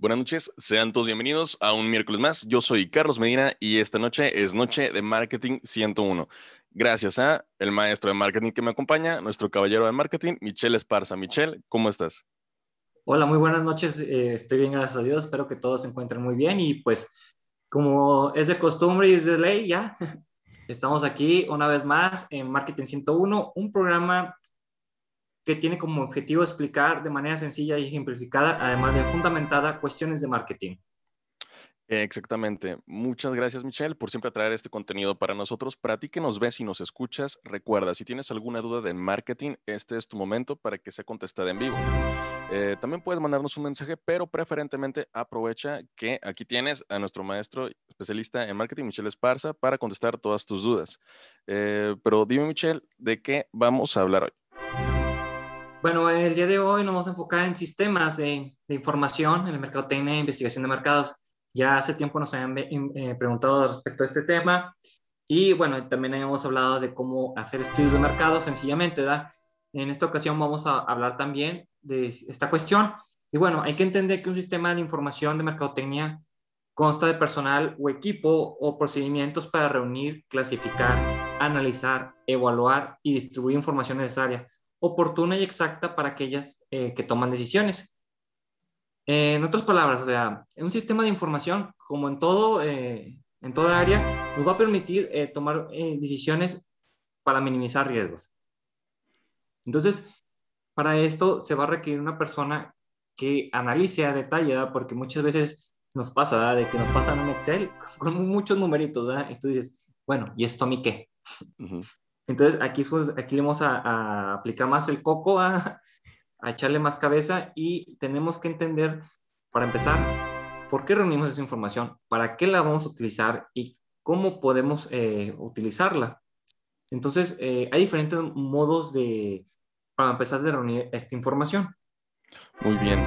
Buenas noches, sean todos bienvenidos a un miércoles más. Yo soy Carlos Medina y esta noche es Noche de Marketing 101. Gracias a el maestro de marketing que me acompaña, nuestro caballero de marketing, Michelle Esparza. Michelle, ¿cómo estás? Hola, muy buenas noches. Eh, estoy bien, gracias a Dios. Espero que todos se encuentren muy bien y pues como es de costumbre y es de ley, ya estamos aquí una vez más en Marketing 101, un programa que tiene como objetivo explicar de manera sencilla y ejemplificada, además de fundamentada, cuestiones de marketing. Exactamente. Muchas gracias, Michelle, por siempre traer este contenido para nosotros. Para ti que nos ves y nos escuchas, recuerda, si tienes alguna duda de marketing, este es tu momento para que sea contestada en vivo. Eh, también puedes mandarnos un mensaje, pero preferentemente aprovecha que aquí tienes a nuestro maestro especialista en marketing, Michelle Esparza, para contestar todas tus dudas. Eh, pero dime, Michelle, ¿de qué vamos a hablar hoy? Bueno, el día de hoy nos vamos a enfocar en sistemas de, de información en el mercado técnico e investigación de mercados. Ya hace tiempo nos habían eh, preguntado respecto a este tema y bueno, también habíamos hablado de cómo hacer estudios de mercado sencillamente, ¿verdad? En esta ocasión vamos a hablar también de esta cuestión. Y bueno, hay que entender que un sistema de información de mercadotecnia consta de personal o equipo o procedimientos para reunir, clasificar, analizar, evaluar y distribuir información necesaria, oportuna y exacta para aquellas eh, que toman decisiones. Eh, en otras palabras, o sea, un sistema de información, como en todo, eh, en toda área, nos va a permitir eh, tomar decisiones para minimizar riesgos. Entonces, para esto se va a requerir una persona que analice a detalle, porque muchas veces nos pasa, de que nos pasan un Excel con muchos numeritos, ¿verdad? Y tú dices, bueno, ¿y esto a mí qué? Entonces, aquí, pues, aquí le vamos a, aplicar más el coco a, a echarle más cabeza y tenemos que entender, para empezar, por qué reunimos esa información, para qué la vamos a utilizar y cómo podemos eh, utilizarla. Entonces, eh, hay diferentes modos de, para empezar de reunir esta información. Muy bien,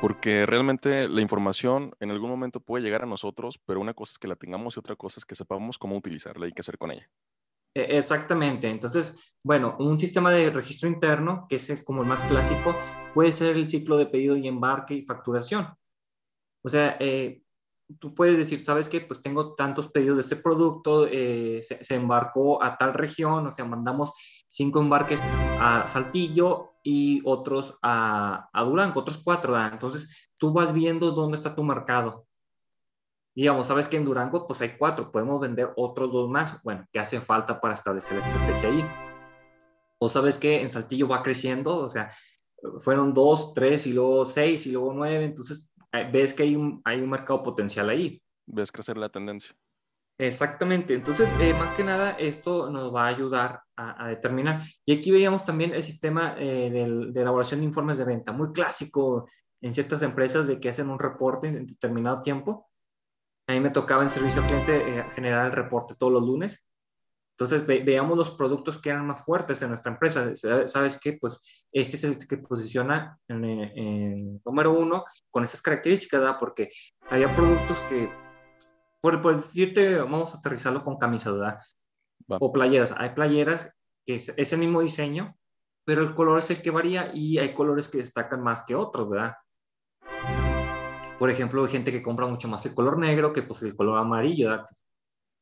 porque realmente la información en algún momento puede llegar a nosotros, pero una cosa es que la tengamos y otra cosa es que sepamos cómo utilizarla y qué hacer con ella. E, exactamente. Entonces, bueno, un sistema de registro interno, que es como el más clásico, puede ser el ciclo de pedido y embarque y facturación. O sea, eh, tú puedes decir, ¿sabes qué? Pues tengo tantos pedidos de este producto, eh, se, embarcó a tal región, o sea, mandamos cinco embarques a Saltillo y otros a, a Durango, otros cuatro. Entonces, tú vas viendo dónde está tu mercado digamos, sabes que en Durango pues hay cuatro, podemos vender otros dos más, bueno, ¿qué hace falta para establecer la estrategia ahí? O sabes que en Saltillo va creciendo, o sea, fueron dos, tres y luego seis y luego nueve, entonces eh, ves que hay un, hay un mercado potencial ahí. Ves crecer la tendencia. Exactamente, entonces eh, más que nada esto nos va a ayudar a, determinar. Y aquí veíamos también el sistema eh, de, de elaboración de informes de venta, muy clásico en ciertas empresas de que hacen un reporte en determinado tiempo a mí me tocaba en servicio al cliente eh, generar el reporte todos los lunes. Entonces, veamos los productos que eran más fuertes en nuestra empresa. ¿Sabes qué? Pues este es el que posiciona en, número uno con esas características, ¿verdad? Porque había productos que, por, por decirte, vamos a aterrizarlo con camisas, ¿verdad? O playeras. Hay playeras que es, es el mismo diseño, pero el color es el que varía y hay colores que destacan más que otros, ¿verdad? Por ejemplo, hay gente que compra mucho más el color negro que pues el color amarillo,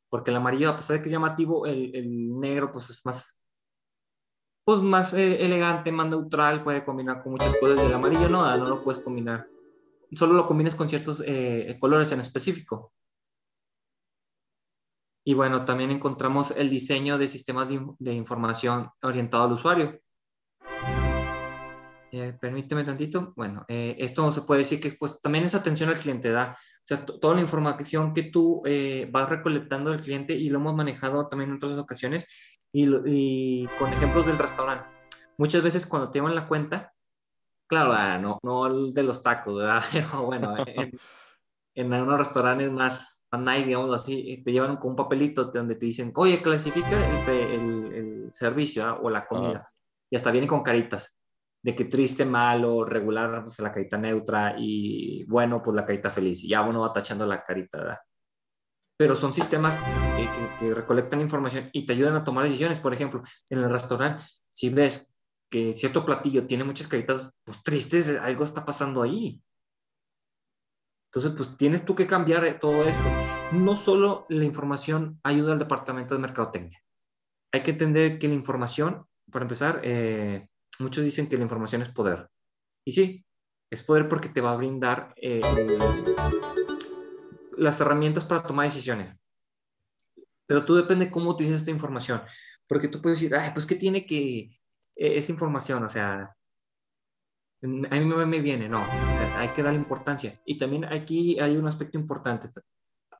porque el amarillo, a pesar de que es llamativo, el, negro pues es más, pues más eh, elegante, más neutral, puede combinar con muchas cosas. El amarillo no, no lo puedes combinar. Solo lo combinas con ciertos eh, colores en específico. Y bueno, también encontramos el diseño de sistemas de información orientado al usuario. Eh, permíteme tantito. Bueno, eh, esto se puede decir que pues, también es atención al cliente, ¿da? O sea, toda la información que tú eh, vas recolectando del cliente y lo hemos manejado también en otras ocasiones y, con ejemplos del restaurante. Muchas veces cuando te llevan la cuenta, claro, ah, no, no el de los tacos, ¿verdad? Pero bueno, en, en unos restaurantes más, más nice, digamos así, te llevan con un papelito donde te dicen, oye, clasifica el, el, el servicio ¿ah? o la comida. Y hasta viene con caritas de que triste, malo, regular, pues la carita neutra y bueno, pues la carita feliz. Y ya uno va tachando la carita, ¿verdad? Pero son sistemas que, recolectan información y te ayudan a tomar decisiones. Por ejemplo, en el restaurante, si ves que cierto platillo tiene muchas caritas pues, tristes, algo está pasando ahí. Entonces, pues tienes tú que cambiar todo esto. No solo la información ayuda al departamento de mercadotecnia. Hay que entender que la información, para empezar, eh, muchos dicen que la información es poder. Y sí, es poder porque te va a brindar eh, las herramientas para tomar decisiones. Pero tú depende cómo utilizas esta información. Porque tú puedes decir, Ay, pues, ¿qué tiene que e-, esa información? O sea, a mí me viene, no, o sea, hay que darle importancia. Y también aquí hay un aspecto importante,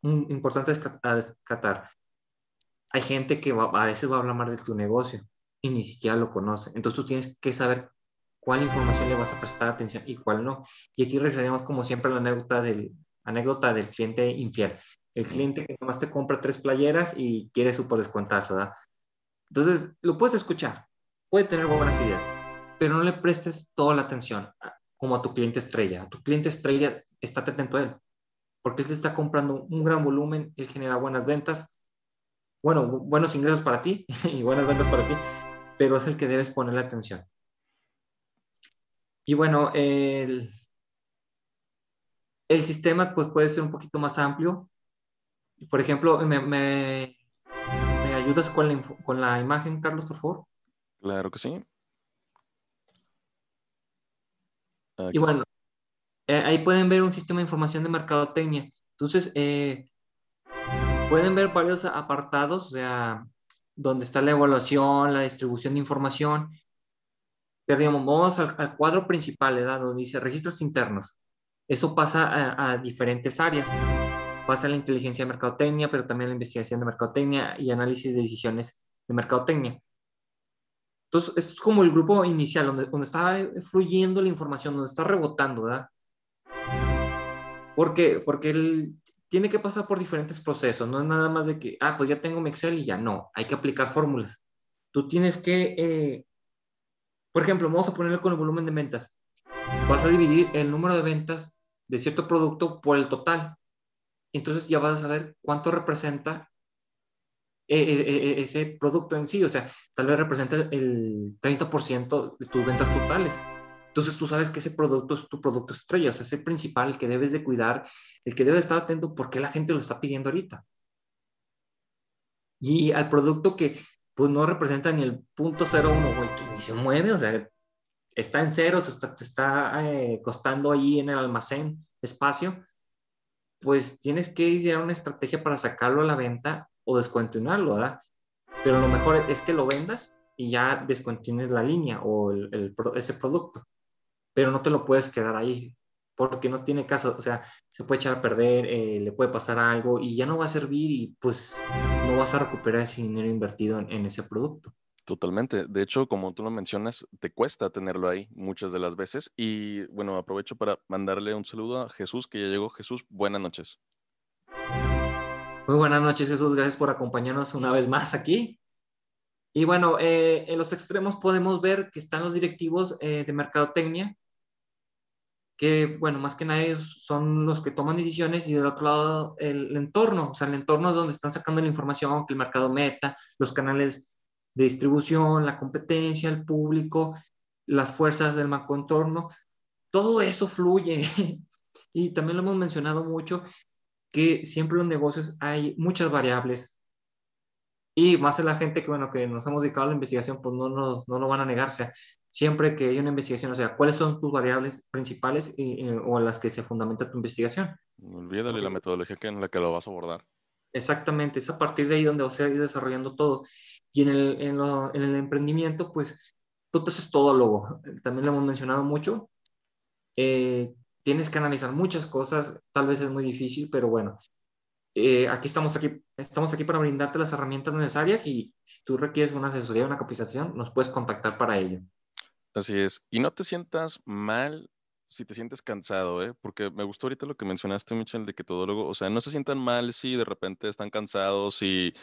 importante a descatar. Hay gente que a veces va a hablar más de tu negocio y ni siquiera lo conoce. Entonces tú tienes que saber cuál información le vas a prestar atención y cuál no. Y aquí regresaremos como siempre a la anécdota del, anécdota del cliente infiel. El cliente que nomás te compra tres playeras y quiere su por descuentazo, ¿verdad? Entonces, lo puedes escuchar, puede tener buenas ideas, pero no le prestes toda la atención como a tu cliente estrella. A tu cliente estrella, estate atento a él, porque él se está comprando un gran volumen, él genera buenas ventas, bueno, buenos ingresos para ti y buenas ventas para ti, pero es el que debes ponerle atención. Y bueno, el, el sistema pues puede ser un poquito más amplio. Por ejemplo, me, me, ayudas con la, con la imagen, Carlos, por favor? Claro que sí. y bueno, eh, ahí pueden ver un sistema de información de mercadotecnia. Entonces, eh, pueden ver varios apartados, o sea, donde está la evaluación, la distribución de información. Pero digamos, vamos al, cuadro principal, ¿verdad? Donde dice registros internos. Eso pasa a, diferentes áreas. Pasa a la inteligencia de mercadotecnia, pero también a la investigación de mercadotecnia y análisis de decisiones de mercadotecnia. Entonces, esto es como el grupo inicial, donde, donde está fluyendo la información, donde está rebotando, ¿verdad? ¿Por qué? Porque él tiene que pasar por diferentes procesos, no es nada más de que, ah, pues ya tengo mi Excel y ya no, hay que aplicar fórmulas. Tú tienes que, eh, por ejemplo, vamos a ponerlo con el volumen de ventas. Vas a dividir el número de ventas de cierto producto por el total. Entonces ya vas a saber cuánto representa eh, eh, ese producto en sí, o sea, tal vez representa el 30% de tus ventas totales. Entonces tú sabes que ese producto es tu producto estrella, o sea, es el principal, el que debes de cuidar, el que debes estar atento porque la gente lo está pidiendo ahorita. Y al producto que pues no representa ni el punto 01 o el que ni se mueve, o sea, está en ceros, está, te está costando ahí en el almacén espacio, pues tienes que idear una estrategia para sacarlo a la venta o descontinuarlo, ¿verdad? Pero lo mejor es que lo vendas y ya descontinúes la línea o el, ese producto. Pero no te lo puedes quedar ahí porque no tiene caso, o sea, se puede echar a perder, eh, le puede pasar algo y ya no va a servir y pues no vas a recuperar ese dinero invertido en, ese producto. Totalmente. De hecho, como tú lo mencionas, te cuesta tenerlo ahí muchas de las veces. Y bueno, aprovecho para mandarle un saludo a Jesús, que ya llegó. Jesús, buenas noches. Muy buenas noches, Jesús. Gracias por acompañarnos una vez más aquí. Y bueno, eh, en los extremos podemos ver que están los directivos eh, de mercadotecnia, que, bueno, más que nada son los que toman decisiones y del otro lado el, entorno, o sea, el entorno es donde están sacando la información, que el mercado meta, los canales de distribución, la competencia, el público, las fuerzas del macroentorno, todo eso fluye. y también lo hemos mencionado mucho, que siempre en los negocios hay muchas variables y más en la gente que, bueno, que nos hemos dedicado a la investigación, pues no, no, no lo van a negarse. Siempre que hay una investigación, o sea, ¿cuáles son tus variables principales o en las que se fundamenta tu investigación? Olvídale la metodología que en la que lo vas a abordar. Exactamente, es a partir de ahí donde vas a ir desarrollando todo. Y en el, en, en el emprendimiento, pues tú te haces todo También lo hemos mencionado mucho. Eh, tienes que analizar muchas cosas, tal vez es muy difícil, pero bueno, eh, aquí estamos aquí, estamos aquí para brindarte las herramientas necesarias y si tú requieres una asesoría, una capacitación, nos puedes contactar para ello. Así es. Y no te sientas mal si te sientes cansado, ¿eh? Porque me gustó ahorita lo que mencionaste, Michelle, de que todo luego, o sea, no se sientan mal si de repente están cansados y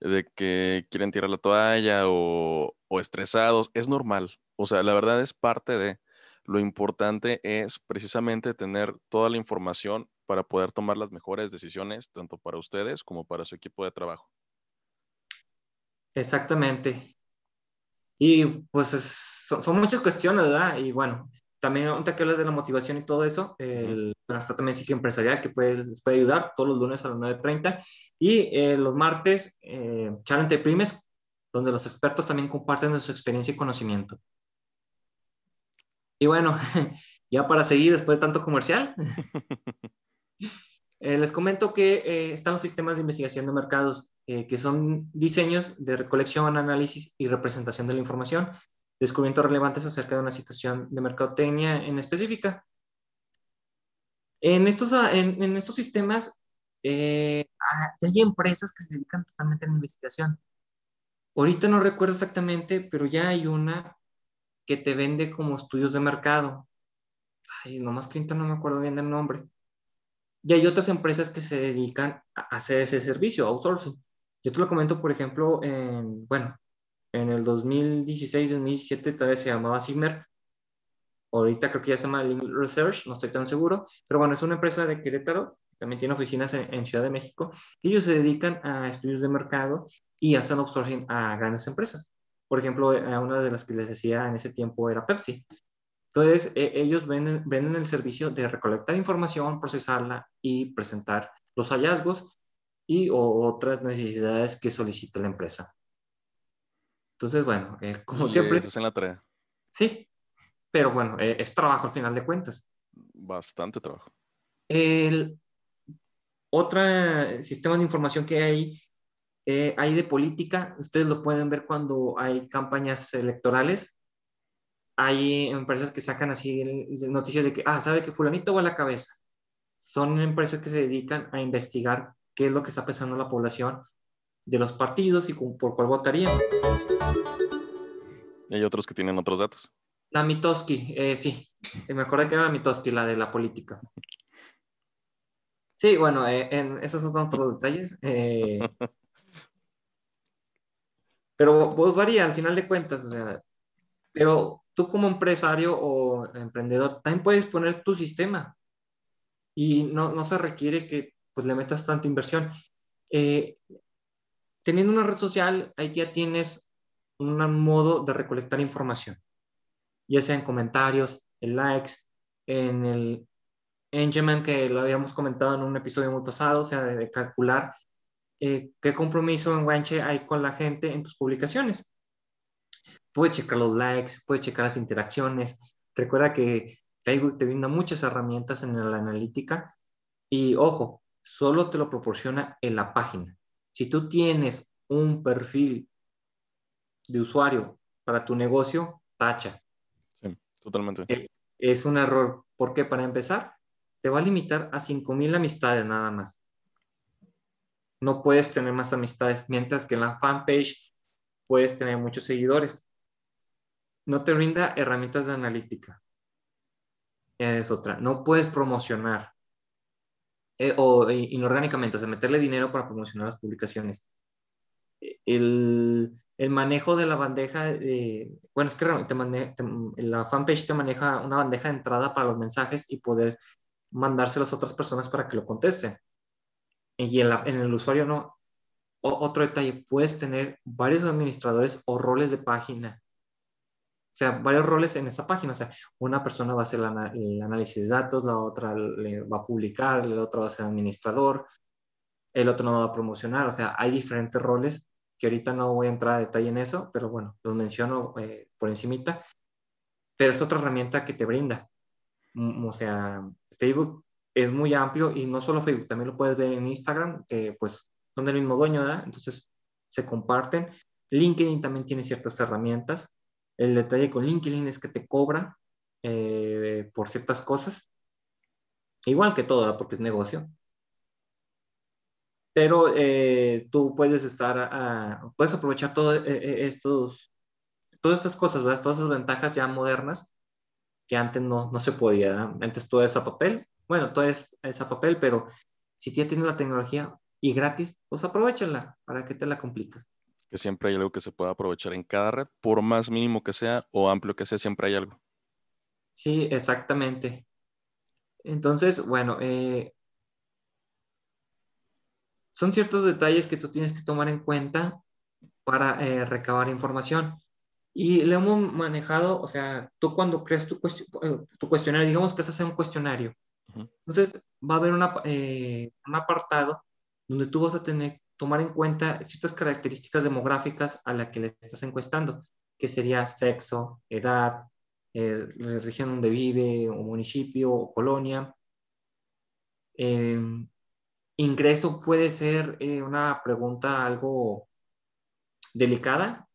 de que quieren tirar la toalla o, o estresados. Es normal. O sea, la verdad es parte de lo importante es precisamente tener toda la información para poder tomar las mejores decisiones, tanto para ustedes como para su equipo de trabajo. Exactamente. Y pues son, muchas cuestiones, ¿verdad? Y bueno, también, ahorita que hablas de la motivación y todo eso, el, bueno, está también Psique Empresarial que puede, les puede ayudar todos los lunes a las 9.30 y eh, los martes, eh, Challenge Primes, donde los expertos también comparten de su experiencia y conocimiento. Y bueno, ya para seguir después de tanto comercial, eh, les comento que eh, están los sistemas de investigación de mercados, eh, que son diseños de recolección, análisis y representación de la información, descubrimientos relevantes acerca de una situación de mercadotecnia en específica. En estos, ah, en, en estos sistemas ah, hay empresas que se dedican totalmente a la investigación. Ahorita no recuerdo exactamente, pero ya hay una que te vende como estudios de mercado. Ay, nomás que no me acuerdo bien del nombre. Y hay otras empresas que se dedican a hacer ese servicio, outsourcing. Yo te lo comento, por ejemplo, en, bueno, en el 2016-2017 todavía se llamaba Sigmer. Ahorita creo que ya se llama Link Research, no estoy tan seguro. Pero bueno, es una empresa de Querétaro, también tiene oficinas en, en Ciudad de México. Ellos se dedican a estudios de mercado y hacen outsourcing a grandes empresas. Por ejemplo, una de las que les decía en ese tiempo era Pepsi. Entonces, e, ellos venden, venden el servicio de recolectar información, procesarla y presentar los hallazgos y otras necesidades que solicita la empresa. Entonces, bueno, eh, como siempre... Eso es en la tarea. Sí, pero bueno, eh, es trabajo al final de cuentas. Bastante trabajo. El otro sistema de información que hay eh, hay de política, ustedes lo pueden ver cuando hay campañas electorales. Hay empresas que sacan así noticias de que, ah, sabe que fulanito va a la cabeza. Son empresas que se dedican a investigar qué es lo que está pensando la población de los partidos y por cuál votarían. Hay otros que tienen otros datos. La Mitoski, eh, sí. Me acuerdo que era la Mitoski, la de la política. Sí, bueno, eh, en, esos son otros detalles. Pero pues varía al final de cuentas, o sea, pero tú como empresario o emprendedor también puedes poner tu sistema. Y no, no se requiere que pues le metas tanta inversión. Eh, teniendo una red social, ahí ya tienes un modo de recolectar información, ya sea en comentarios, en likes, en el engagement que lo habíamos comentado en un episodio muy pasado, o sea, de calcular eh, qué compromiso enganche hay con la gente en tus publicaciones. Puedes checar los likes, puedes checar las interacciones. Recuerda que Facebook te brinda muchas herramientas en la analítica y ojo, solo te lo proporciona en la página. Si tú tienes un perfil de usuario para tu negocio, tacha. Sí, totalmente. Eh, es un error. ¿Por qué? Para empezar, te va a limitar a 5.000 amistades nada más no puedes tener más amistades, mientras que en la fanpage puedes tener muchos seguidores. No te brinda herramientas de analítica. Es otra. No puedes promocionar. Eh, o inorgánicamente, o sea, meterle dinero para promocionar las publicaciones. El, manejo de la bandeja, bueno, es que la fanpage te maneja una bandeja de entrada para los mensajes y poder mandárselos a otras personas para que lo contesten y en, el usuario no. otro detalle, puedes tener varios administradores o roles de página. O sea, varios roles en esa página. O sea, una persona va a hacer el, análisis de datos, la otra le va a publicar, el otro va a ser administrador, el otro no va a promocionar. O sea, hay diferentes roles que ahorita no voy a entrar a detalle en eso, pero bueno, los menciono eh, por encimita. Pero es otra herramienta que te brinda. Mm, o sea, Facebook es muy amplio y no solo Facebook, también lo puedes ver en Instagram, que pues son del mismo dueño, ¿verdad? Entonces se comparten. LinkedIn también tiene ciertas herramientas. El detalle con LinkedIn es que te cobra eh, por ciertas cosas. Igual que todo, porque es negocio. Pero eh, tú puedes estar, puedes aprovechar todo, eh, estos, todas estas cosas, ¿verdad? Todas esas ventajas ya modernas que antes no, no se podía. Antes todo es a papel bueno, todo es, a papel, pero si ya tienes la tecnología y gratis, pues aprovechala para que te la complicas. Que siempre hay algo que se pueda aprovechar en cada red, por más mínimo que sea o amplio que sea, siempre hay algo. Sí, exactamente. Entonces, bueno, eh, son ciertos detalles que tú tienes que tomar en cuenta para eh, recabar información. Y le hemos manejado, o sea, tú cuando creas tu, eh, tu cuestionario, digamos que es hacer un cuestionario, entonces va a haber eh, un apartado donde tú vas a tener tomar en cuenta ciertas características demográficas a la que le estás encuestando, que sería sexo, edad, eh, región donde vive, o municipio, o colonia. Em, ingreso puede ser eh, una pregunta algo delicada,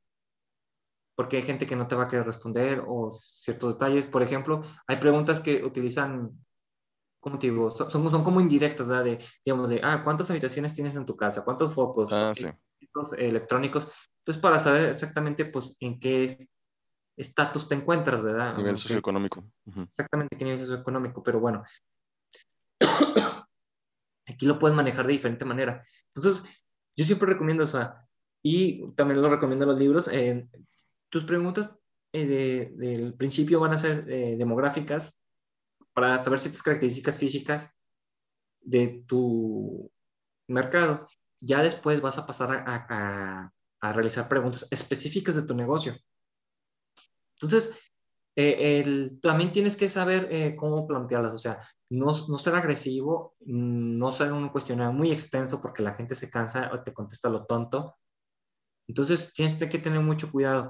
porque hay gente que no te va a querer responder o ciertos detalles. Por ejemplo, hay preguntas que utilizan como te digo, son, son como indirectos, ¿verdad? De, digamos, de, ah, ¿cuántas habitaciones tienes en tu casa? ¿Cuántos focos? Ah, sí. electrónicos. Entonces, para saber exactamente, pues, en qué estatus te encuentras, ¿verdad? Nivel socioeconómico. Exactamente, qué nivel socioeconómico, pero bueno. Aquí lo puedes manejar de diferente manera. Entonces, yo siempre recomiendo, o sea, y también lo recomiendo los libros, eh, tus preguntas eh, del principio van a ser eh, demográficas, para saber ciertas características físicas de tu mercado. Ya después vas a pasar a, realizar preguntas específicas de tu negocio. Entonces, eh, también tienes que saber eh, cómo plantearlas, o sea, no, no, ser agresivo, no ser un cuestionario muy extenso porque la gente se cansa o te contesta lo tonto. Entonces, tienes que tener mucho cuidado.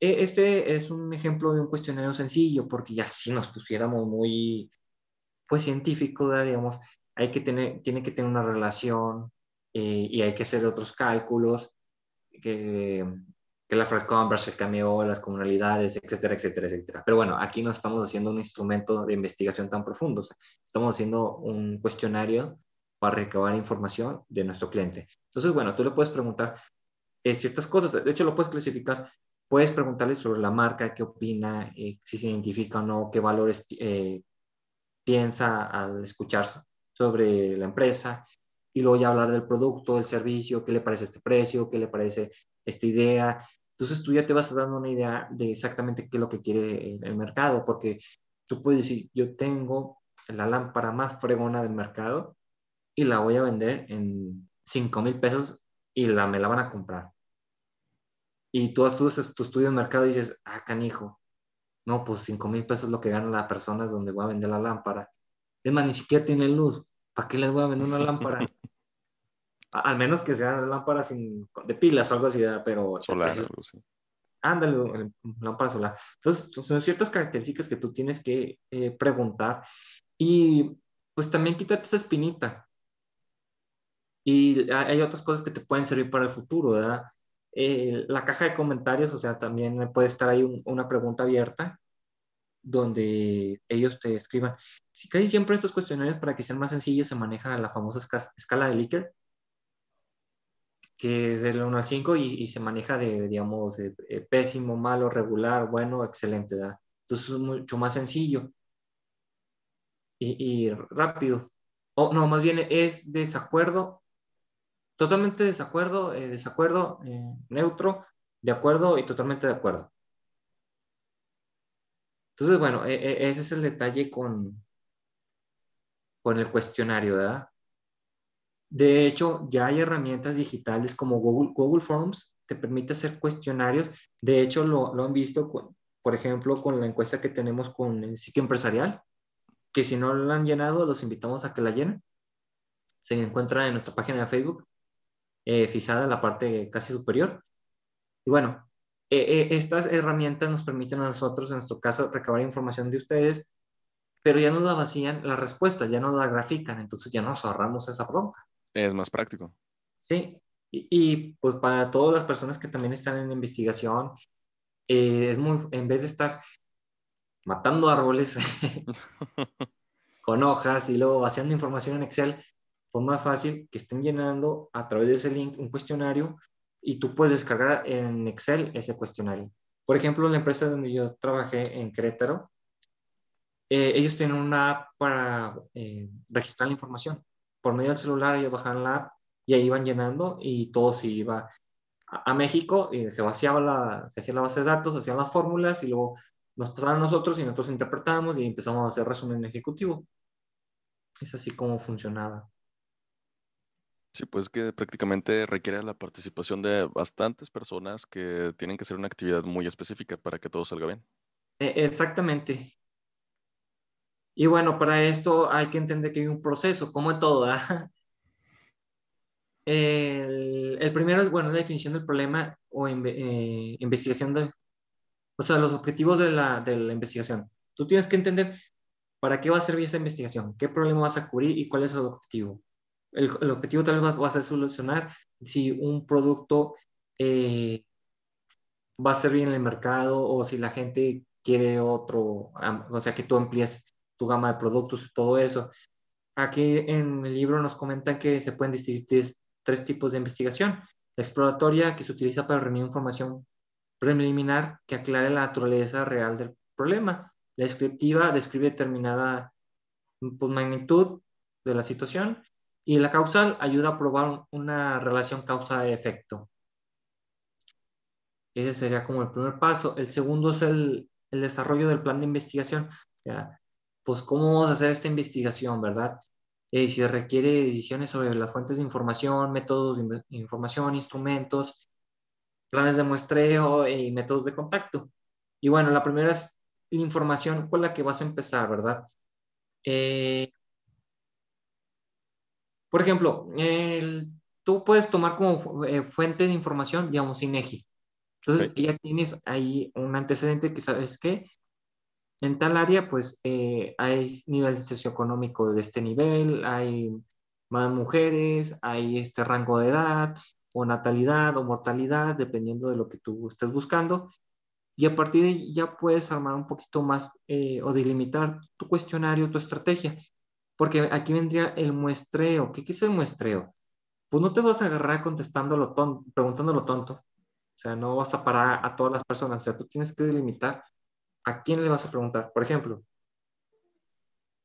E, este es un ejemplo de un cuestionario sencillo, porque ya si nos pusiéramos muy, pues científico, digamos, hay que tener, tiene que tener una relación eh, y hay que hacer otros cálculos, que, que la Fred Converse, el cameo, las comunalidades, etcétera, etcétera, etcétera. Pero bueno, aquí no estamos haciendo un instrumento de investigación tan profundo, estamos haciendo un cuestionario para recabar información de nuestro cliente. Entonces, bueno, tú le puedes preguntar eh, ciertas cosas, de hecho lo puedes clasificar Puedes preguntarle sobre la marca, qué opina, eh, si se identifica o no, qué valores eh, piensa al escuchar sobre la empresa y luego ya hablar del producto, del servicio, qué le parece este precio, qué le parece esta idea. Entonces tú ya te vas dando una idea de exactamente qué es lo que quiere el, mercado, porque tú puedes decir, yo tengo la lámpara más fregona del mercado y la voy a vender en 5 mil pesos y la, me la van a comprar y tú haces tu estudio de mercado y dices, ah, canijo, no, pues 5 mil pesos es lo que gana la persona es donde voy a vender la lámpara. Es más, ni siquiera tiene luz. ¿Para qué les voy a vender una lámpara? Al menos que sea lámpara sin, de pilas o algo así, pero... Solar, sí. Ándale, lámpara solar. Entonces, son ciertas características que tú tienes que eh, preguntar y pues también quítate esa espinita. Y hay otras cosas que te pueden servir para el futuro, ¿verdad? Eh, la caja de comentarios, o sea, también puede estar ahí una pregunta abierta donde ellos te escriban. Si casi siempre estos cuestionarios, para que sean más sencillos, se maneja la famosa escala de Likert, que es del 1 al 5 y, se maneja de, digamos, de, pésimo, malo, regular, bueno, excelente. ¿verdad? Entonces es mucho más sencillo y rápido. O no, más bien es desacuerdo totalmente desacuerdo, eh, desacuerdo, eh, neutro, de acuerdo y totalmente de acuerdo. Entonces, bueno, e, e, ese es el detalle con, con el cuestionario, ¿verdad? De hecho, ya hay herramientas digitales como Google, Google Forms, te permite hacer cuestionarios. De hecho, lo, lo han visto, por ejemplo, con la encuesta que tenemos con el sitio empresarial, que si no la han llenado, los invitamos a que la llenen. Se encuentra en nuestra página de Facebook. Eh, fijada en la parte casi superior. Y bueno, eh, eh, estas herramientas nos permiten a nosotros, en nuestro caso, recabar información de ustedes, pero ya no la vacían la respuesta, ya no la grafican, entonces ya nos ahorramos esa bronca. Es más práctico. Sí, y, pues para todas las personas que también están en investigación, es muy, en vez de estar matando árboles con hojas y luego vaciando información en Excel, fue más fácil que estén llenando a través de ese link un cuestionario y tú puedes descargar en Excel ese cuestionario. Por ejemplo, la empresa donde yo trabajé en Querétaro, eh, ellos tienen una app para eh, registrar la información. Por medio del celular ellos bajaban la app y ahí iban llenando y todo se iba a, México y se vaciaba la, se hacía la base de datos, se hacían las fórmulas y luego nos pasaban a nosotros y nosotros interpretamos y empezamos a hacer resumen ejecutivo. Es así como funcionaba. Sí, pues que prácticamente requiere la participación de bastantes personas que tienen que hacer una actividad muy específica para que todo salga bien. E, exactamente. Y bueno, para esto hay que entender que hay un proceso, como en todo. El, el, primero es, bueno, la definición del problema o eh, investigación de, o sea, los objetivos de la, de la investigación. Tú tienes que entender para qué va a servir esa investigación, qué problema vas a cubrir y cuál es el objetivo. El, objetivo tal vez va, a ser solucionar si un producto eh, va a servir en el mercado o si la gente quiere otro, o sea, que tú amplíes tu gama de productos y todo eso. Aquí en el libro nos comentan que se pueden distinguir tres tipos de investigación. La exploratoria, que se utiliza para reunir información preliminar que aclare la naturaleza real del problema. La descriptiva describe determinada pues, magnitud de la situación y la causal ayuda a probar una relación causa-efecto. Ese sería como el primer paso. El segundo es el, el desarrollo del plan de investigación. Sea, pues cómo vamos a hacer esta investigación, ¿verdad? Y si requiere ediciones sobre las fuentes de información, métodos de información, instrumentos, planes de muestreo y métodos de contacto. Y bueno, la primera es la información con la que vas a empezar, ¿verdad? Eh, por ejemplo, tú puedes tomar como eh, fuente de información, digamos, INEGI. Entonces, ya tienes ahí un antecedente que sabes que en tal área, pues eh, hay nivel socioeconómico de este nivel, hay más mujeres, hay este rango de edad, o natalidad o mortalidad, dependiendo de lo que tú estés buscando. Y a partir de ahí ya puedes armar un poquito más eh, o delimitar tu cuestionario, tu estrategia. Porque aquí vendría el muestreo. ¿Qué, es el muestreo? Pues no te vas a agarrar contestándolo tonto, preguntándolo tonto. O sea, no vas a parar a todas las personas. O sea, tú tienes que delimitar a quién le vas a preguntar. Por ejemplo,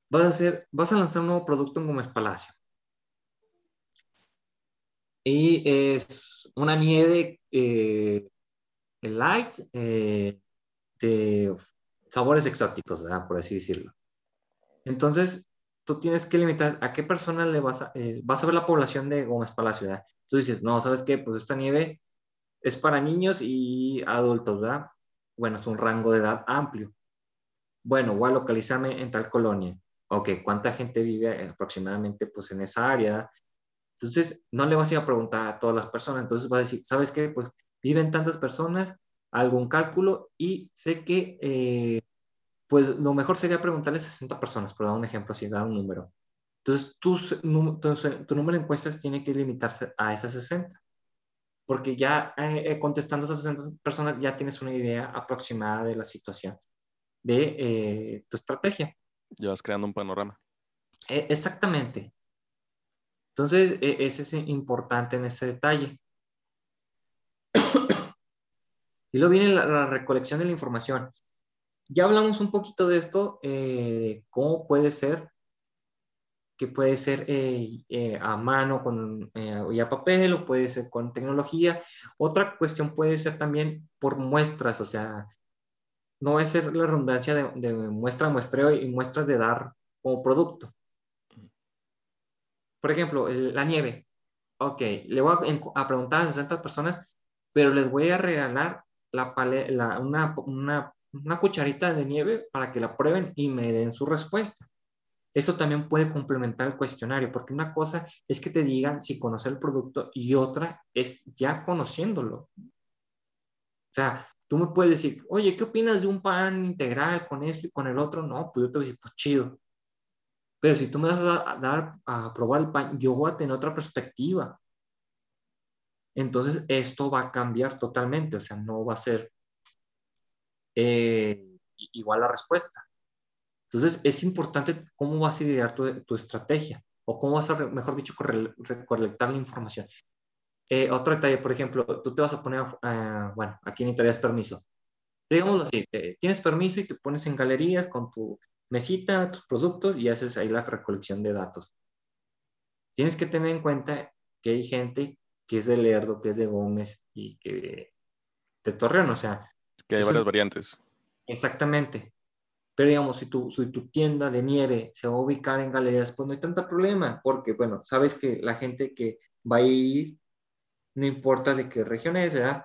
vas a, hacer, vas a lanzar un nuevo producto en Gómez Palacio. Y es una nieve eh, light eh, de sabores exóticos, ¿verdad? por así decirlo. Entonces, tú tienes que limitar a qué persona le vas a, eh, vas a ver la población de Gómez Palacio, ¿verdad? Tú dices, no, ¿sabes qué? Pues esta nieve es para niños y adultos, ¿verdad? Bueno, es un rango de edad amplio. Bueno, voy a localizarme en tal colonia. Ok, ¿cuánta gente vive aproximadamente pues en esa área? Entonces, no le vas a ir a preguntar a todas las personas, entonces vas a decir, ¿sabes qué? Pues viven tantas personas, algún cálculo y sé que, eh, pues lo mejor sería preguntarle a 60 personas, por dar un ejemplo, así, dar un número. Entonces, tu, tu, número de encuestas tiene que limitarse a esas 60, porque ya eh, eh, contestando a esas 60 personas ya tienes una idea aproximada de la situación de tu estrategia. Ya vas creando un panorama. E, exactamente. Entonces, e, ese es importante en ese detalle. y luego viene la, recolección de la información. Ya hablamos un poquito de esto, eh, cómo puede ser, que puede ser eh, eh, a mano con ya papel o puede ser con tecnología. Otra cuestión puede ser también por muestras, o sea, no va a ser la redundancia de, de muestra, muestreo y muestras de dar como producto por ejemplo, la nieve. Ok, le voy a, preguntar a 60 personas, pero les voy a regalar la, una, una, cucharita de nieve para que la prueben y me den su respuesta. Eso también puede complementar el cuestionario, porque una cosa es que te digan si conocer el producto y otra es ya conociéndolo. O sea, tú me puedes decir, oye, ¿qué opinas de un pan integral con esto y con el otro? No, pues yo te voy a decir, pues chido. Pero si tú me vas a dar a probar el pan, yo voy a tener otra perspectiva. Entonces, esto va a cambiar totalmente, o sea, no va a ser eh, igual la respuesta. Entonces, es importante cómo vas a idear tu, estrategia o cómo vas a, mejor dicho, recolectar la información. Eh, otro detalle, por ejemplo, tú te vas a poner, uh, bueno, aquí necesitarías permiso. Digamos así, eh, tienes permiso y te pones en galerías con tu mesita, tus productos y haces ahí la recolección de datos. Tienes que tener en cuenta que hay gente que es de Lerdo, que es de Gómez y que de Torreón, o sea. Que hay varias variantes. Exactamente. Pero digamos, si tu, si tu tienda de nieve se va a ubicar en galerías, pues no hay tanto problema, porque bueno, sabes que la gente que va a ir, no importa de qué región es, ¿verdad?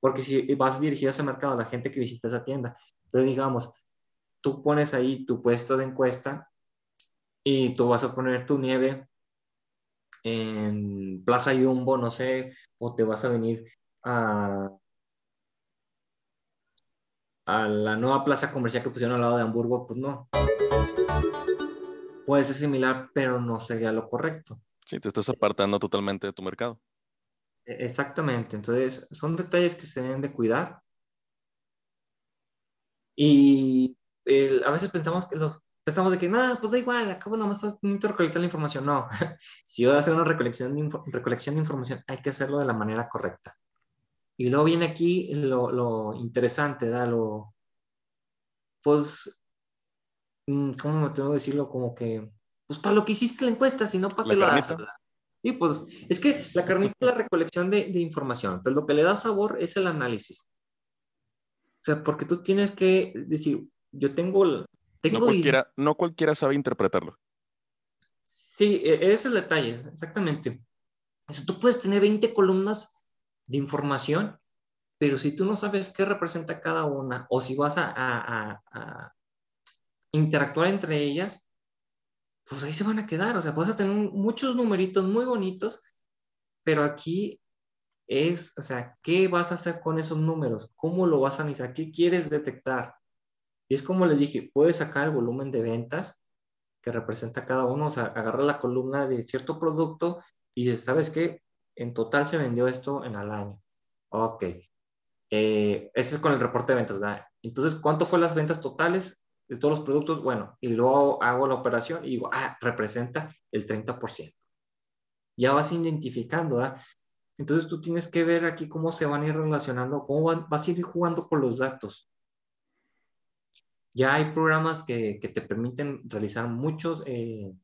Porque si vas dirigido a ese mercado, la gente que visita esa tienda, pero digamos, tú pones ahí tu puesto de encuesta y tú vas a poner tu nieve en Plaza Jumbo, no sé, o te vas a venir a, a la nueva plaza comercial que pusieron al lado de Hamburgo, pues no. Puede ser similar, pero no sería lo correcto. Sí, te estás apartando totalmente de tu mercado. E-, exactamente, entonces son detalles que se deben de cuidar. Y a veces pensamos que los pensamos de que nada, pues da igual, acabo nomás necesito recolectar la información. No, si voy a hacer una recolección de, recolección de información, hay que hacerlo de la manera correcta. Y luego viene aquí lo, lo interesante, ¿da? Lo, pues, mm, ¿cómo me tengo que decirlo? Como que, pues para lo que hiciste la encuesta, si no para qué lo haces. Sí, pues es que la carnita es la recolección de, de, información, pero lo que le da sabor es el análisis. O sea, porque tú tienes que decir, yo tengo, tengo no, cualquiera, no cualquiera sabe interpretarlo. Sí, e, ese es el detalle, exactamente. O tú puedes tener 20 columnas de información, pero si tú no sabes qué representa cada una o si vas a, interactuar entre ellas, pues ahí se van a quedar. O sea, vas a tener muchos numeritos muy bonitos, pero aquí es, o sea, ¿qué vas a hacer con esos números? ¿Cómo lo vas a analizar? ¿Qué quieres detectar? Y es como les dije, puedes sacar el volumen de ventas que representa cada uno, o sea, agarrar la columna de cierto producto y dices, ¿sabes qué? En total se vendió esto en el año. Ok. Eh, ese es con el reporte de ventas, ¿verdad? Entonces, ¿cuánto fue las ventas totales de todos los productos? Bueno, y luego hago la operación y digo, ah, representa el 30%. Ya vas identificando, ¿verdad? Entonces tú tienes que ver aquí cómo se van a ir relacionando, cómo vas a ir jugando con los datos. Ya hay programas que, que te permiten realizar muchos... Eh...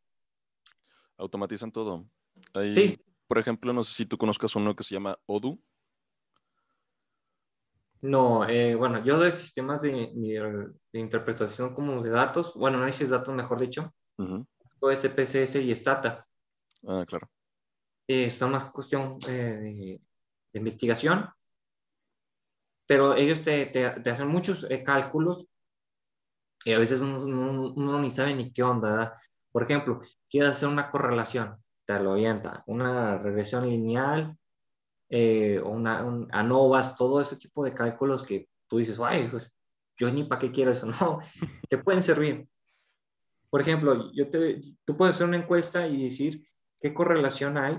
Automatizan todo. sí. Por ejemplo, no sé si tú conozcas uno que se llama Odoo. No, eh, bueno, yo de sistemas de, de, interpretación como de datos, bueno, análisis de datos, mejor dicho, uh SPSS y Stata. Ah, claro. Eh, son más cuestión eh, de, de, investigación, pero ellos te, te, te hacen muchos cálculos y a veces uno, ni sabe ni qué onda, ¿verdad? Por ejemplo, quiere hacer una correlación, te lo avienta, una regresión lineal, eh, una, ANOVAs, todo ese tipo de cálculos que tú dices, ay, pues yo ni para qué quiero eso, no, te pueden servir. Por ejemplo, yo te, tú puedes hacer una encuesta y decir qué correlación hay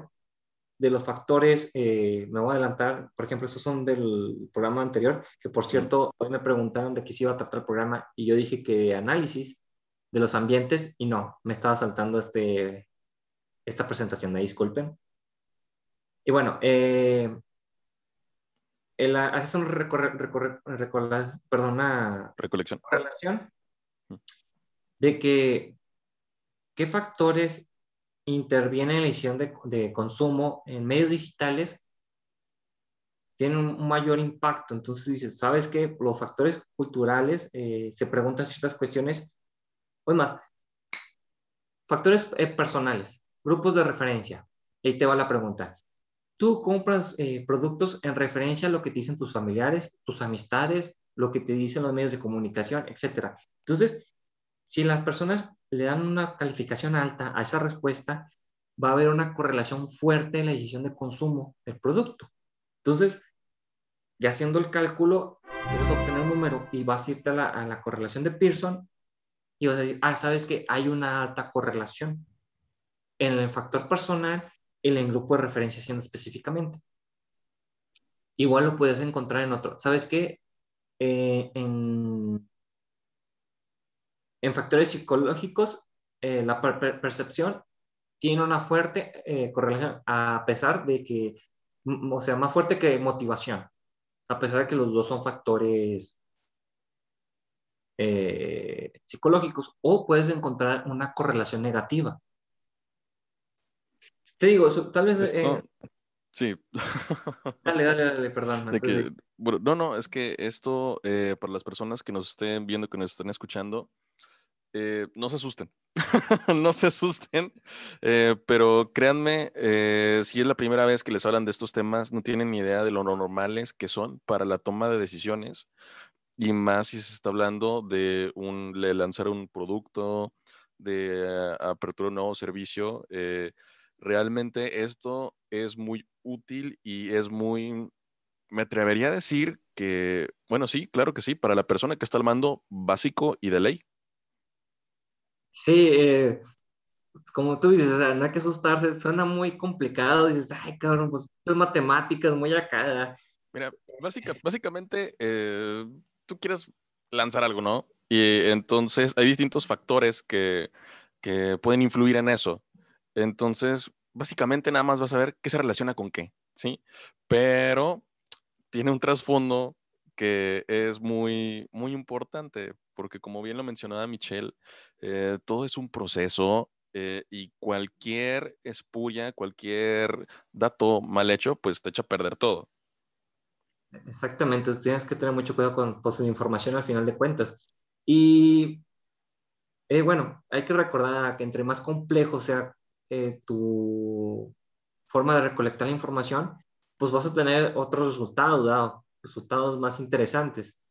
de los factores, eh, me voy a adelantar, por ejemplo, estos son del programa anterior, que por cierto, hoy me preguntaron de qué se iba a tratar el programa y yo dije que análisis de los ambientes y no, me estaba saltando este, esta presentación, de disculpen. Y bueno, eh, el, hace una perdona, recolección relación de que qué factores interviene en la decisión de, consumo en medios digitales tiene un mayor impacto. Entonces dices, ¿sabes qué? Los factores culturales, eh, se preguntan ciertas cuestiones, o más, factores eh, personales, grupos de referencia. Ahí te va la pregunta. Tú compras eh, productos en referencia a lo que te dicen tus familiares, tus amistades, lo que te dicen los medios de comunicación, etc. Entonces, si las personas le dan una calificación alta a esa respuesta, va a haber una correlación fuerte en la decisión de consumo del producto. Entonces, ya haciendo el cálculo, vas a obtener un número y vas a irte a la, correlación de Pearson y vas a decir, ah, sabes que hay una alta correlación en el factor personal y en el grupo de referencia siendo específicamente. Igual lo puedes encontrar en otro. ¿Sabes qué? Eh, en factores psicológicos, eh, la percepción tiene una fuerte eh, correlación, a pesar de que, o sea, más fuerte que motivación, a pesar de que los dos son factores psicológicos, o puedes encontrar una correlación negativa. Te digo, tal vez... Sí. dale, dale, dale, perdón. no, no, es que esto, eh, para las personas que nos estén viendo, que nos estén escuchando, eh, no se asusten, no se asusten, eh, pero créanme, si es la primera vez que les hablan de estos temas, no tienen ni idea de lo normales que son para la toma de decisiones, y más si se está hablando de, un, de lanzar un producto, de apertura de un nuevo servicio. Realmente esto es muy útil y es muy, me atrevería a decir que, bueno, sí, claro que sí, para la persona que está al mando básico y de ley. Sí, eh, como tú dices, no hay que asustarse, suena muy complicado, dices, ay, cabrón, pues es matemáticas, muy acá. Mira, básicamente, eh, tú quieres lanzar algo, ¿no? Y entonces hay distintos factores que, que pueden influir en eso. Entonces, básicamente nada más vas a ver qué se relaciona con qué, ¿sí? Pero tiene un trasfondo que es muy, muy importante, porque como bien lo mencionaba Michelle, eh, todo es un proceso eh, y cualquier espulla, cualquier dato mal hecho, pues te echa a perder todo. Exactamente, tienes que tener mucho cuidado con pues, la información al final de cuentas. Y eh, bueno, hay que recordar que entre más complejo sea eh, tu forma de recolectar la información, pues vas a tener otros resultados, resultados más interesantes.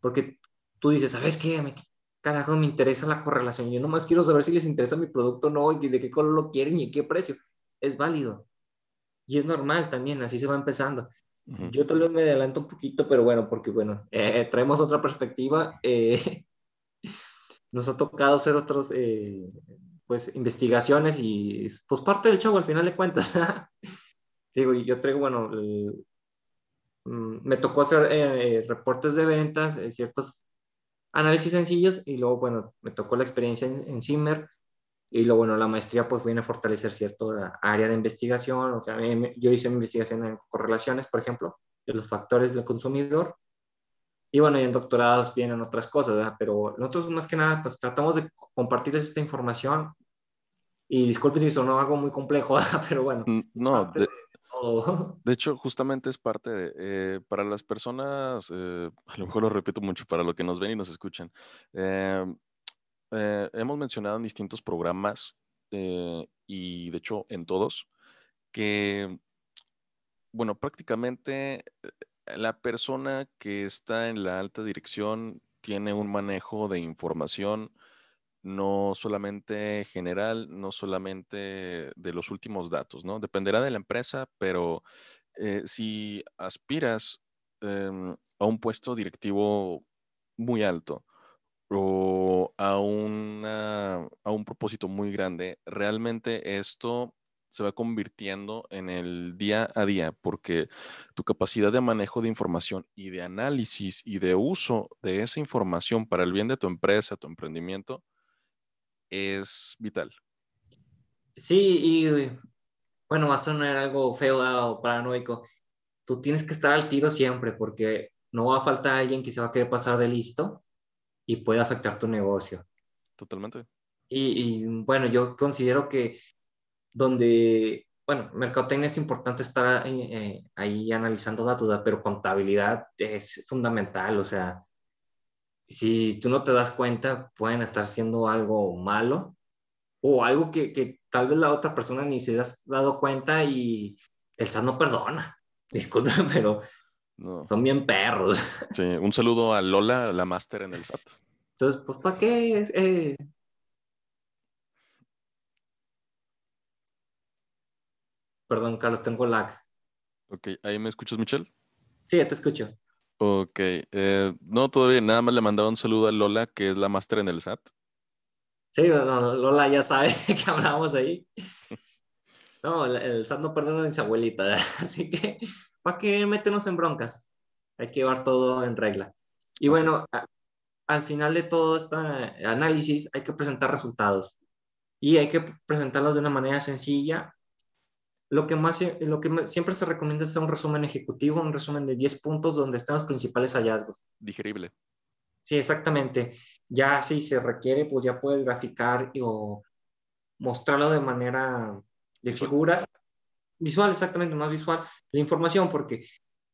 Porque tú dices, ¿sabes qué? Me, carajo, me interesa la correlación. Yo nomás quiero saber si les interesa mi producto o no, y de qué color lo quieren y qué precio. Es válido. Y es normal también, así se va empezando. Yo tal vez me adelanto un poquito, pero bueno, porque bueno, eh, traemos otra perspectiva. Eh, nos ha tocado hacer otros, pues, investigaciones y, pues, parte del show al final de cuentas. Digo, yo traigo, bueno, mm, me tocó hacer eh, reportes de ventas, eh, ciertos análisis sencillos y luego, bueno, me tocó la experiencia en, en Zimmer y luego, bueno, la maestría pues viene a fortalecer cierta área de investigación, o sea, yo hice investigación en correlaciones, por ejemplo, de los factores del consumidor y bueno, y en doctorados vienen otras cosas, ¿verdad? Pero nosotros más que nada, pues tratamos de compartirles esta información. Y disculpen si sonó algo muy complejo, pero bueno. No, de, hecho, justamente es parte de, eh, para las personas, eh, a lo mejor lo repito mucho, para lo que nos ven y nos escuchan, eh, hemos mencionado en distintos programas y de hecho en todos, que, bueno, prácticamente la persona que está en la alta dirección tiene un manejo de información no solamente general, no solamente de los últimos datos, ¿no? Dependerá de la empresa, pero eh, si aspiras em, a un puesto directivo muy alto o a, a un propósito muy grande, realmente esto se va convirtiendo en el día a día, porque tu capacidad de manejo de información y de análisis y de uso de esa información para el bien de tu empresa, tu emprendimiento, es vital. Sí, y bueno, va a sonar algo feo o paranoico. Tú tienes que estar al tiro siempre, porque no va a faltar alguien que se va a querer pasar de listo y puede afectar tu negocio. Totalmente. Y, y bueno, yo considero que donde, bueno, mercadotecnia es importante estar eh, ahí analizando datos, pero contabilidad es fundamental, o sea, si tú no te das cuenta, pueden estar haciendo algo malo o algo que, que tal vez la otra persona ni se ha dado cuenta y el SAT no perdona. Disculpen, pero son bien perros. Sí, un saludo a Lola, la máster en el SAT. Entonces, pues, ¿para qué? Eh, Perdón, Carlos, tengo lag. Ok, ¿ahí me escuchas, Michelle? Sí, ya te escucho. Ok, eh, no, todavía nada más le mandaba un saludo a Lola, que es la máster en el SAT. Sí, Lola ya sabe que hablábamos ahí. No, el, SAT no perdona ni su abuelita, así que ¿para qué meternos en broncas? Hay que llevar todo en regla. Y bueno, al final de todo este análisis hay que presentar resultados y hay que presentarlos de una manera sencilla lo que, más, lo que siempre se recomienda es un resumen ejecutivo, un resumen de 10 puntos donde están los principales hallazgos. Digerible. Sí, exactamente. Ya si se requiere, pues ya puedes graficar o mostrarlo de manera de figuras visual, exactamente, más visual la información, porque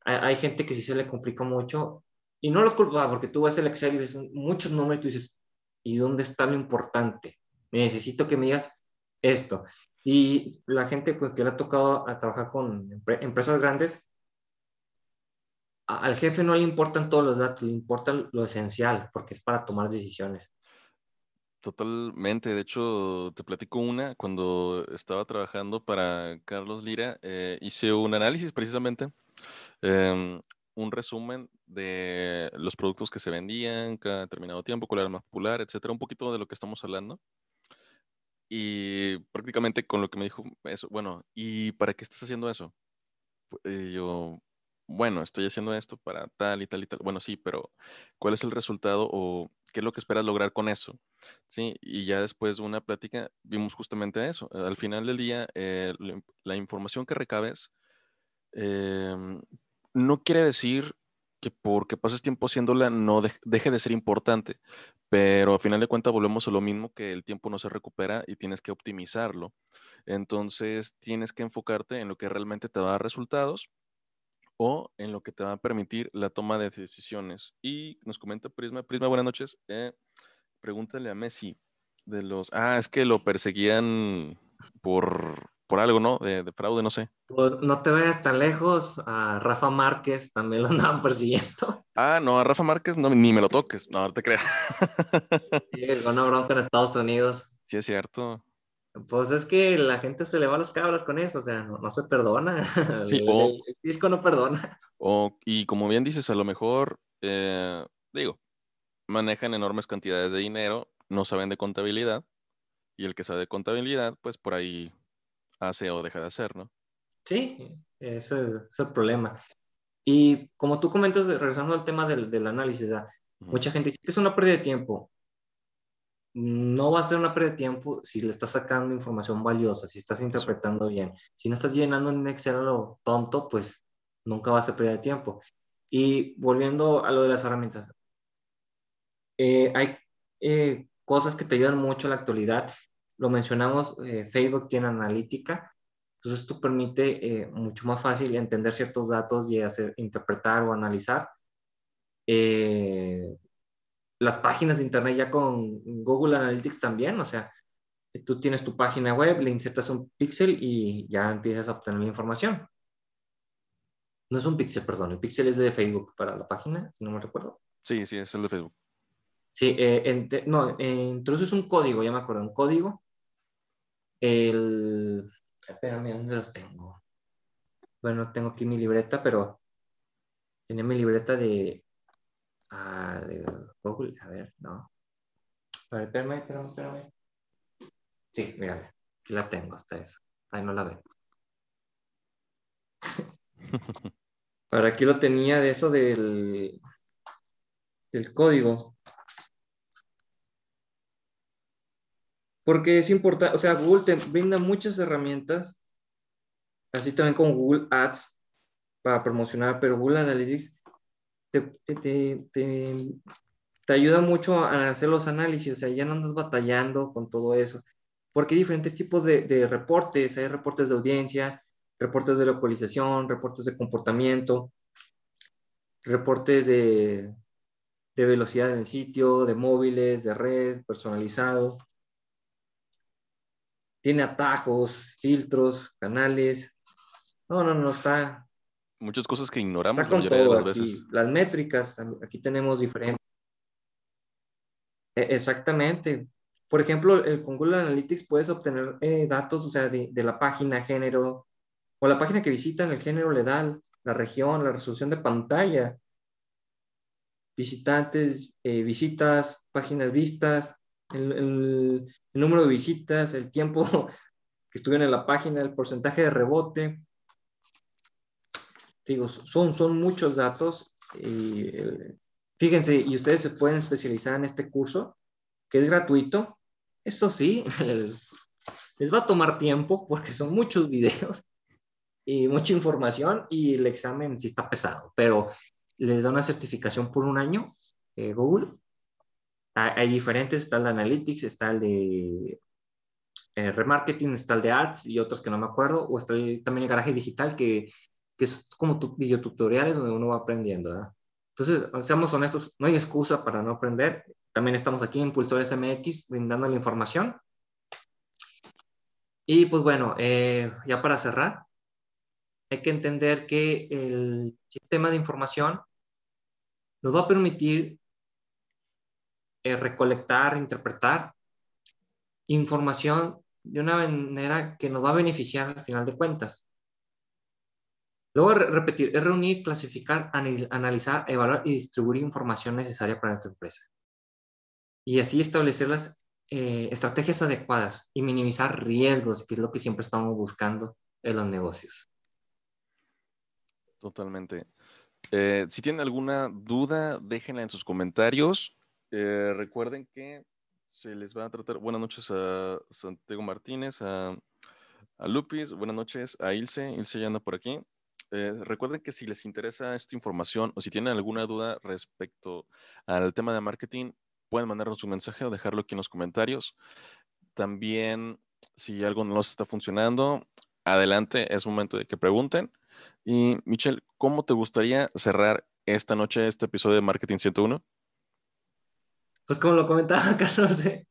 hay, gente que sí se le complica mucho y no los culpa, porque tú ves el Excel y ves muchos números y tú dices, ¿y dónde está lo importante? Necesito que me digas esto. Y la gente pues, que le ha tocado a trabajar con empresas grandes, al jefe no le importan todos los datos, le importa lo esencial, porque es para tomar decisiones. Totalmente, de hecho, te platico una, cuando estaba trabajando para Carlos Lira, eh, hice un análisis precisamente, em, un resumen de los productos que se vendían cada determinado tiempo, cuál era el más popular, etcétera, un poquito de lo que estamos hablando. Y prácticamente con lo que me dijo eso, bueno, ¿y para qué estás haciendo eso? Y yo, bueno, estoy haciendo esto para tal y tal y tal. Bueno, sí, pero ¿cuál es el resultado o qué es lo que esperas lograr con eso? Sí, y ya después de una plática vimos justamente eso. Al final del día, eh, la información que recabes em, no quiere decir que porque pases tiempo haciéndola no deje de ser importante, pero a final de cuentas volvemos a lo mismo que el tiempo no se recupera y tienes que optimizarlo. Entonces tienes que enfocarte en lo que realmente te va a dar resultados o en lo que te va a permitir la toma de decisiones. Y nos comenta Prisma, Prisma, buenas noches. Eh, pregúntale a Messi de los... Ah, es que lo perseguían por, por algo, ¿no? De, fraude, no sé. Pues, no te vayas tan lejos. A Rafa Márquez también lo andaban persiguiendo. Ah, no, a Rafa Márquez no, ni me lo toques. No, no te creas. Sí, el bronca en Estados Unidos. Sí, es cierto. Pues es que la gente se le va a las cabras con eso, o sea, no, se perdona. Sí, el, disco no perdona. O, y como bien dices, a lo mejor, eh, digo, manejan enormes cantidades de dinero, no saben de contabilidad, y el que sabe de contabilidad, pues por ahí hace o deja de hacer, ¿no? Sí, ese es el problema. Y como tú comentas, regresando al tema del, del análisis, mucha gente dice que es una pérdida de tiempo no va a ser una pérdida de tiempo si le estás sacando información valiosa, si estás interpretando bien. Si no estás llenando en Excel a lo tonto, pues nunca va a ser pérdida de tiempo. Y volviendo a lo de las herramientas, eh, hay eh, cosas que te ayudan mucho en la actualidad. Lo mencionamos, eh, Facebook tiene analítica, entonces esto permite mucho más fácil entender ciertos datos y hacer, interpretar o analizar las páginas de internet ya con Google Analytics también, o sea, tú tienes tu página web, le insertas un píxel y ya empiezas a obtener la información. No es un píxel, perdón, el píxel es de Facebook para la página, si no me recuerdo. Sí, sí, es el de Facebook. Sí, eh, no, introduces un código, ya me acuerdo, un código. El. Espérame, ¿dónde las tengo? Bueno, tengo aquí mi libreta, pero tenía mi libreta de Ah, de Google, a ver, no. A ver, espérame, espérame, espérame. Sí, mira, aquí la tengo, hasta eso. Ahí no la veo. Pero aquí lo tenía de eso del, del código. Porque es importante, o sea, Google te brinda muchas herramientas, así también con Google Ads para promocionar, pero Google Analytics te, te, te, ayuda mucho a hacer los análisis, o sea, ya no andas batallando con todo eso, porque hay diferentes tipos de, de reportes, hay reportes de audiencia, reportes de localización, reportes de comportamiento, reportes de, de velocidad en el sitio, de móviles, de red, personalizado. Tiene atajos, filtros, canales. No, no, no, está, muchas cosas que ignoramos con todo las Las métricas, aquí tenemos diferentes. E, exactamente. Por ejemplo, con Google Analytics puedes obtener eh, datos, o sea, de, la página, género, o la página que visitan, el género le da la región, la resolución de pantalla, visitantes, eh, visitas, páginas vistas, el, el, número de visitas, el tiempo que estuvieron en la página, el porcentaje de rebote, digo, son, son muchos datos. Y, fíjense, y ustedes se pueden especializar en este curso, que es gratuito. Eso sí, les, les va a tomar tiempo porque son muchos videos y mucha información y el examen sí está pesado, pero les da una certificación por un año, eh, Google. Hay, diferentes, está el de Analytics, está el de eh, remarketing, está el de ads y otros que no me acuerdo, o está también el garaje digital que, que es como tu, videotutoriales donde uno va aprendiendo. ¿verdad? Entonces, seamos honestos, no hay excusa para no aprender. También estamos aquí en Impulsores MX brindando la información. Y pues bueno, eh, ya para cerrar, hay que entender que el sistema de información nos va a permitir eh, recolectar, interpretar información de una manera que nos va a beneficiar al final de cuentas. Luego, repetir, es reunir, clasificar, analizar, evaluar y distribuir información necesaria para tu empresa. Y así establecer las eh, estrategias adecuadas y minimizar riesgos, que es lo que siempre estamos buscando en los negocios. Totalmente. Eh, si tienen alguna duda, déjenla en sus comentarios. Eh, recuerden que se les va a tratar. Buenas noches a Santiago Martínez, a, Lupis, buenas noches a Ilse. Ilse ya anda por aquí. Eh, recuerden que si les interesa esta información o si tienen alguna duda respecto al tema de marketing, pueden mandarnos un mensaje o dejarlo aquí en los comentarios. También, si algo no está funcionando, adelante, es momento de que pregunten. Y Michelle, ¿cómo te gustaría cerrar esta noche este episodio de Marketing 101? Pues como lo comentaba Carlos, ¿eh?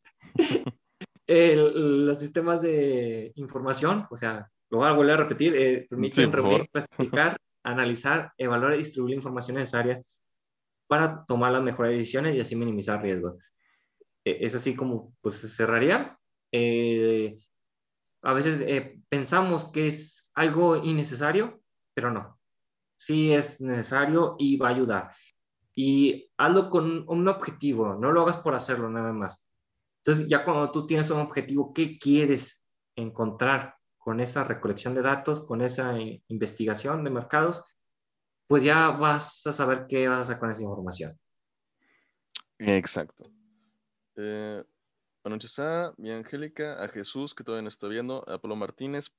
los sistemas de información, o sea, lo voy a volver a repetir, eh, permiten reunir, clasificar, analizar, evaluar y distribuir la información necesaria para tomar las mejores decisiones y así minimizar riesgos. E, es así como pues, se cerraría. Eh, a veces eh, pensamos que es algo innecesario, pero no. Sí es necesario y va a ayudar. Y hazlo con un objetivo, no lo hagas por hacerlo nada más. Entonces, ya cuando tú tienes un objetivo, ¿qué quieres encontrar con esa recolección de datos, con esa investigación de mercados? pues ya vas a saber qué vas a hacer con esa información. Exacto. Eh, noches a mi Angélica, a Jesús, que todavía no está viendo, a Pablo Martínez.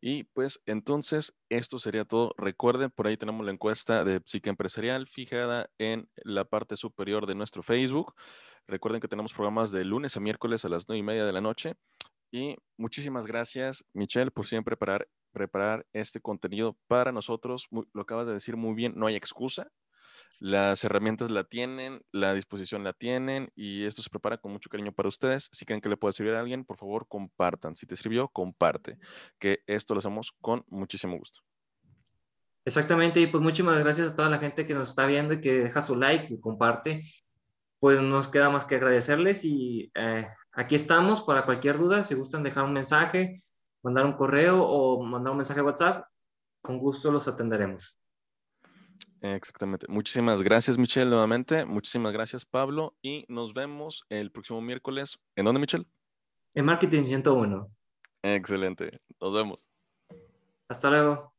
Y pues entonces esto sería todo. Recuerden, por ahí tenemos la encuesta de psique empresarial fijada en la parte superior de nuestro Facebook. Recuerden que tenemos programas de lunes a miércoles a las nueve y media de la noche. Y muchísimas gracias, Michelle, por siempre preparar preparar este contenido para nosotros. lo acabas de decir muy bien, no hay excusa. Las herramientas la tienen, la disposición la tienen y esto se prepara con mucho cariño para ustedes. Si creen que le puede servir a alguien, por favor, compartan. Si te sirvió, comparte, que esto lo hacemos con muchísimo gusto. Exactamente, y pues muchísimas gracias a toda la gente que nos está viendo y que deja su like y comparte. Pues nos queda más que agradecerles y eh, aquí estamos para cualquier duda. Si gustan dejar un mensaje, mandar un correo o mandar un mensaje a WhatsApp, con gusto los atenderemos. Exactamente. Muchísimas gracias, Michelle, nuevamente. Muchísimas gracias, Pablo. Y nos vemos el próximo miércoles. ¿En dónde, Michelle? En Marketing 101. Excelente. Nos vemos. Hasta luego.